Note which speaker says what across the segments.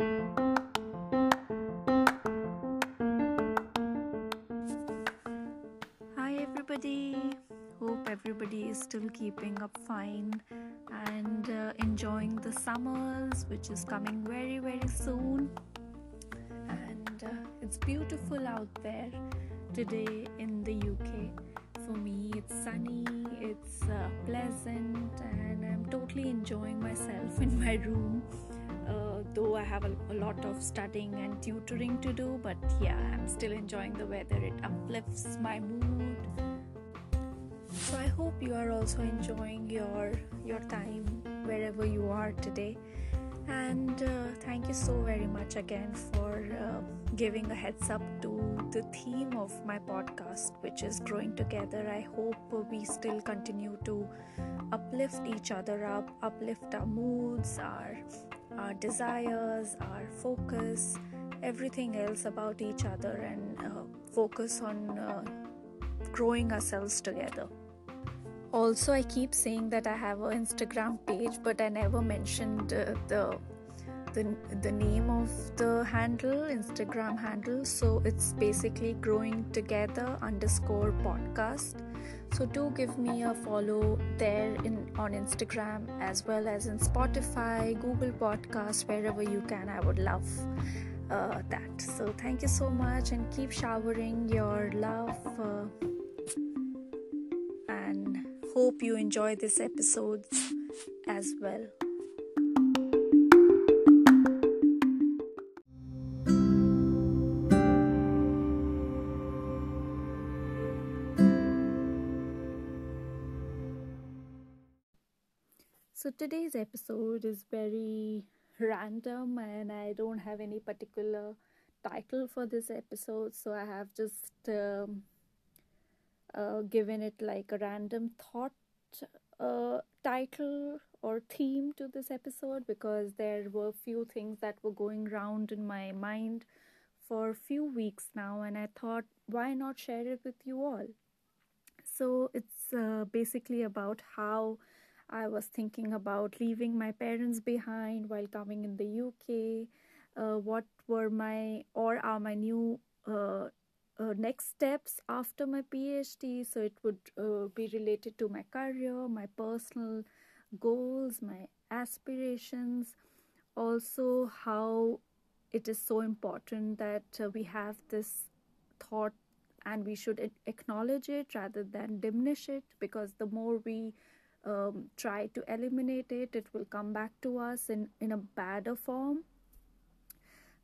Speaker 1: Hi, everybody. Hope everybody is still keeping up fine and uh, enjoying the summers, which is coming very, very soon. And uh, it's beautiful out there today in the UK. For me, it's sunny, it's uh, pleasant, and I'm totally enjoying myself in my room. Uh, though I have a, a lot of studying and tutoring to do, but yeah, I'm still enjoying the weather. It uplifts my mood. So I hope you are also enjoying your your time wherever you are today. And uh, thank you so very much again for uh, giving a heads up to the theme of my podcast, which is growing together. I hope we still continue to uplift each other up, uplift our moods, our our desires, our focus, everything else about each other, and uh, focus on uh, growing ourselves together. Also, I keep saying that I have an Instagram page, but I never mentioned uh, the the the name of the handle, Instagram handle. So it's basically growing together underscore podcast. So do give me a follow there in on Instagram as well as in Spotify, Google Podcast, wherever you can. I would love uh, that. So thank you so much and keep showering your love. Uh, and hope you enjoy this episode as well. Today's episode is very random and I don't have any particular title for this episode, so I have just um, uh, given it like a random thought uh, title or theme to this episode because there were few things that were going around in my mind for a few weeks now, and I thought, why not share it with you all? So it's uh, basically about how I was thinking about leaving my parents behind while coming in the UK. Uh, what were my or are my new uh, uh, next steps after my PhD? So it would uh, be related to my career, my personal goals, my aspirations, also how it is so important that uh, we have this thought and we should acknowledge it rather than diminish it because the more we um, try to eliminate it, it will come back to us in, in a badder form.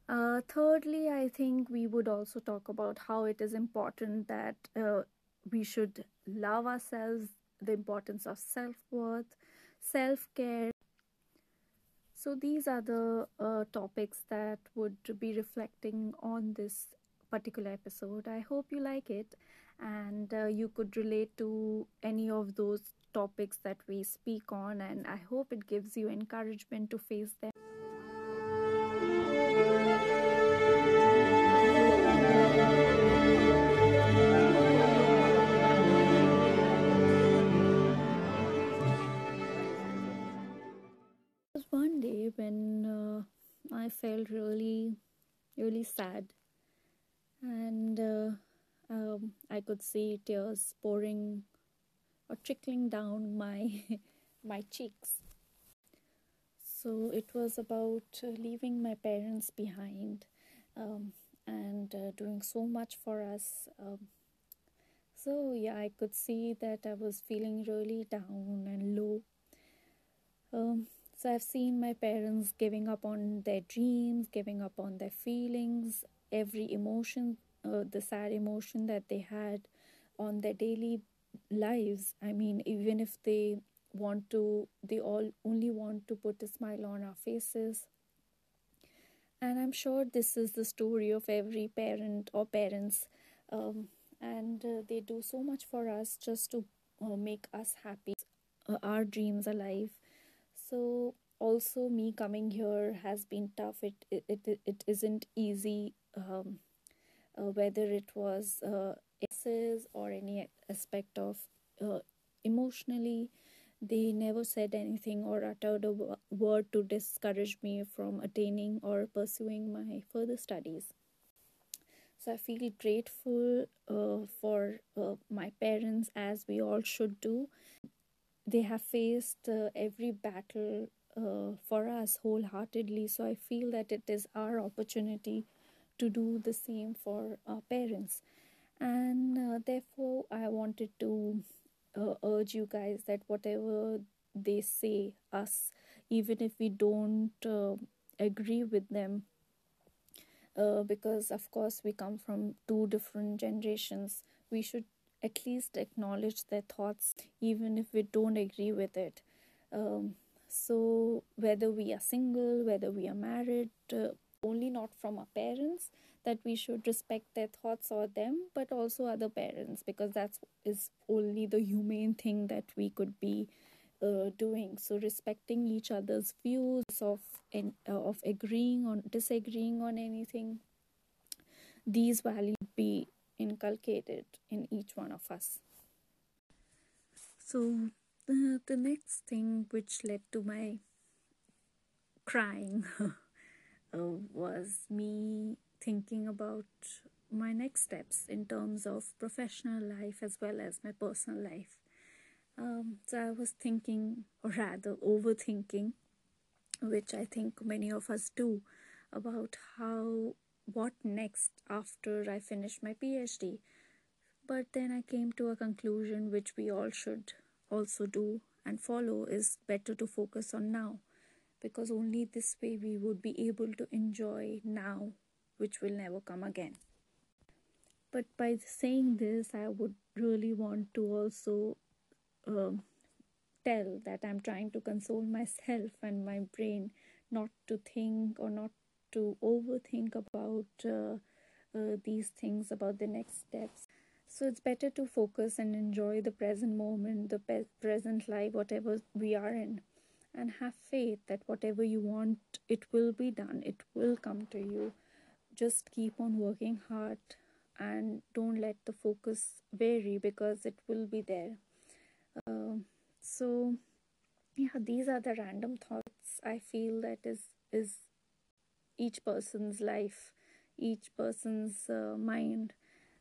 Speaker 1: Uh, thirdly, I think we would also talk about how it is important that uh, we should love ourselves, the importance of self worth, self care. So, these are the uh, topics that would be reflecting on this particular episode. I hope you like it and uh, you could relate to any of those topics that we speak on, and I hope it gives you encouragement to face them. One day when uh, I felt really, really sad, and uh, um, I could see tears pouring or trickling down my my cheeks. So it was about uh, leaving my parents behind um, and uh, doing so much for us. Um, so yeah, I could see that I was feeling really down and low. Um, so I've seen my parents giving up on their dreams, giving up on their feelings, every emotion, uh, the sad emotion that they had on their daily lives. I mean even if they want to they all only want to put a smile on our faces. And i'm sure this is the story of every parent or parents um, and uh, they do so much for us just to uh, make us happy uh, our dreams alive so also me coming here has been tough. It it, it, it isn't easy um, uh, whether it was uh, or any aspect of uh, emotionally they never said anything or uttered a word to discourage me from attaining or pursuing my further studies. So I feel grateful uh, for uh, my parents, as we all should do. They have faced uh, every battle uh, for us wholeheartedly. So I feel that it is our opportunity to do the same for our parents. And uh, therefore, I wanted to uh, urge you guys that whatever they say us, even if we don't uh, agree with them, uh, because of course we come from two different generations, we should at least acknowledge their thoughts, even if we don't agree with it. Um, so, whether we are single, whether we are married, uh, only not from our parents, that we should respect their thoughts or them but also other parents because that is only the humane thing that we could be uh, doing. So respecting each other's views of uh, of agreeing or disagreeing on anything these values be inculcated in each one of us. So the, the next thing which led to my crying uh, was me thinking about my next steps in terms of professional life as well as my personal life. Um, so I was thinking, or rather overthinking, which I think many of us do, about how what next after I finish my PhD. But then I came to a conclusion which we all should also do and follow is better to focus on now because only this way we would be able to enjoy now which will never come again. But by saying this, I would really want to also um, tell that I'm trying to console myself and my brain not to think or not to overthink about uh, uh, these things, about the next steps. So it's better to focus and enjoy the present moment, the pe- present life, whatever we are in, and have faith that whatever you want, it will be done, it will come to you. Just keep on working hard and don't let the focus vary because it will be there. Uh, so yeah these are the random thoughts i feel that is is each person's life each person's uh, mind.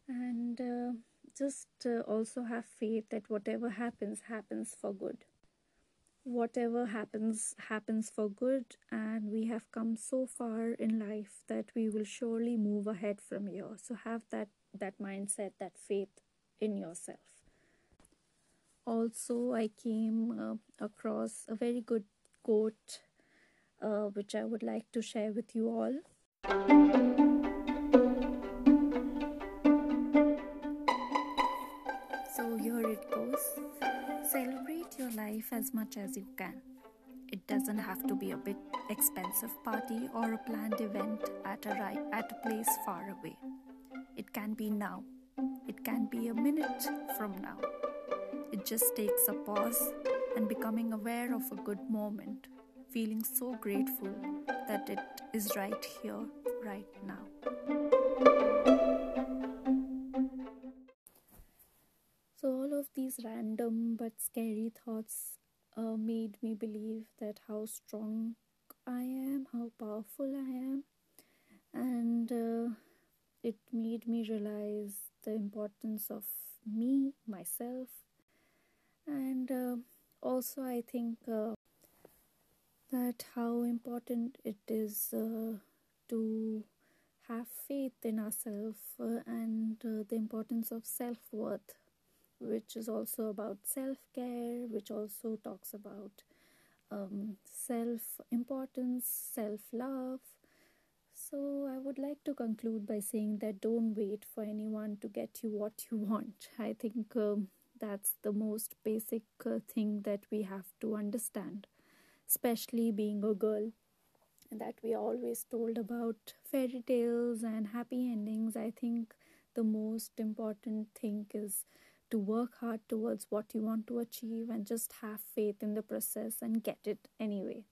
Speaker 1: And uh, just uh, also have faith that whatever happens happens for good whatever happens happens for good and we have come so far in life that we will surely move ahead from here. So have that that mindset that faith in yourself. Also i came uh, across a very good quote uh, which i would like to share with you all as much as you can. It doesn't have to be a big expensive party or a planned event at a at a place far away. It can be now. It can be a minute from now. It just takes a pause and becoming aware of a good moment, feeling so grateful that it is right here, right now. So, all of these random but scary thoughts uh, made me believe that how strong I am, how powerful I am, and uh, it made me realize the importance of me, myself, and uh, also I think uh, that how important it is uh, to have faith in ourselves uh, and the importance of self worth which is also about self care, which also talks about um, self importance, self love. So, I would like to conclude by saying that don't wait for anyone to get you what you want. I think um, that's the most basic uh, thing that we have to understand, especially being a girl. That we are always told about fairy tales and happy endings. I think the most important thing is to work hard towards what you want to achieve and just have faith in the process and get it anyway.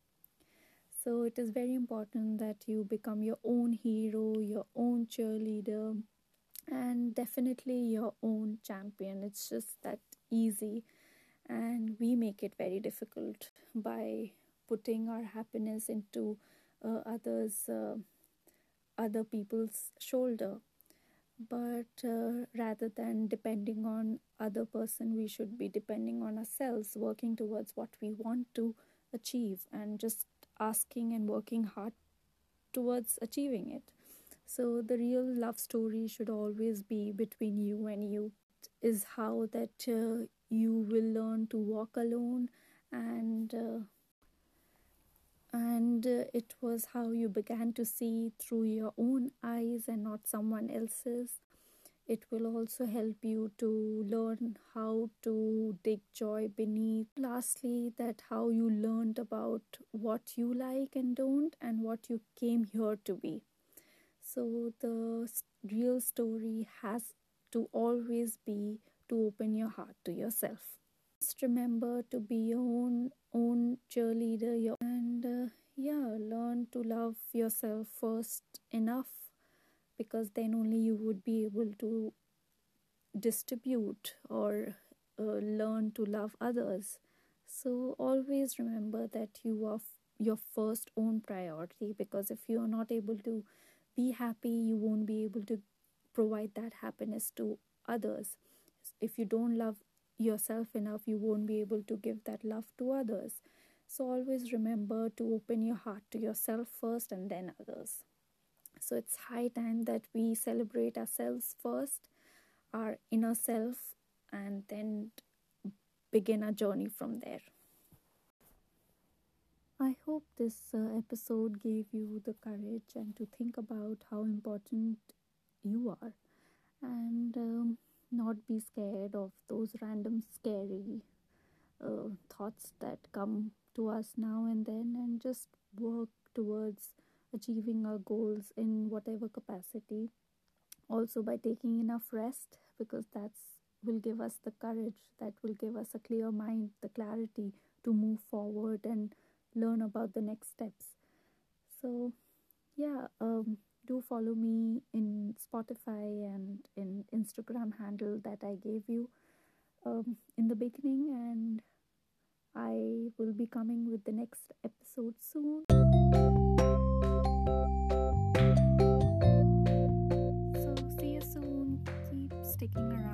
Speaker 1: So, it is very important that you become your own hero, your own cheerleader, and definitely your own champion. It's just that easy. and we make it very difficult by putting our happiness into uh, others uh, other people's shoulder but uh, rather than depending on other person we should be depending on ourselves working towards what we want to achieve and just asking and working hard towards achieving it. So the real love story should always be between you and you. Is how that uh, you will learn to walk alone and uh, and uh, it was how you began to see through your own eyes and not someone else's. It will also help you to learn how to dig joy beneath. Lastly that how you learned about what you like and don't and what you came here to be. So the real story has to always be to open your heart to yourself just remember to be your own own cheerleader your and uh, yeah learn to love yourself first enough because then only you would be able to distribute or uh, learn to love others. So always remember that you are f- your first own priority because if you are not able to be happy you won't be able to provide that happiness to others. If you don't love yourself enough, you won't be able to give that love to others. So always remember to open your heart to yourself first and then others. So it's high time that we celebrate ourselves first, our inner self, and then begin our journey from there. I hope this uh, episode gave you the courage and to think about how important you are. And um, not be scared of those random scary uh, thoughts that come to us now and then and just work towards achieving our goals in whatever capacity. Also by taking enough rest because that's will give us the courage that will give us a clear mind the clarity to move forward and learn about the next steps. So yeah um do follow me in Spotify and in Instagram handle that I gave you um, in the beginning, and I will be coming with the next episode soon. So, see you soon. Keep sticking around.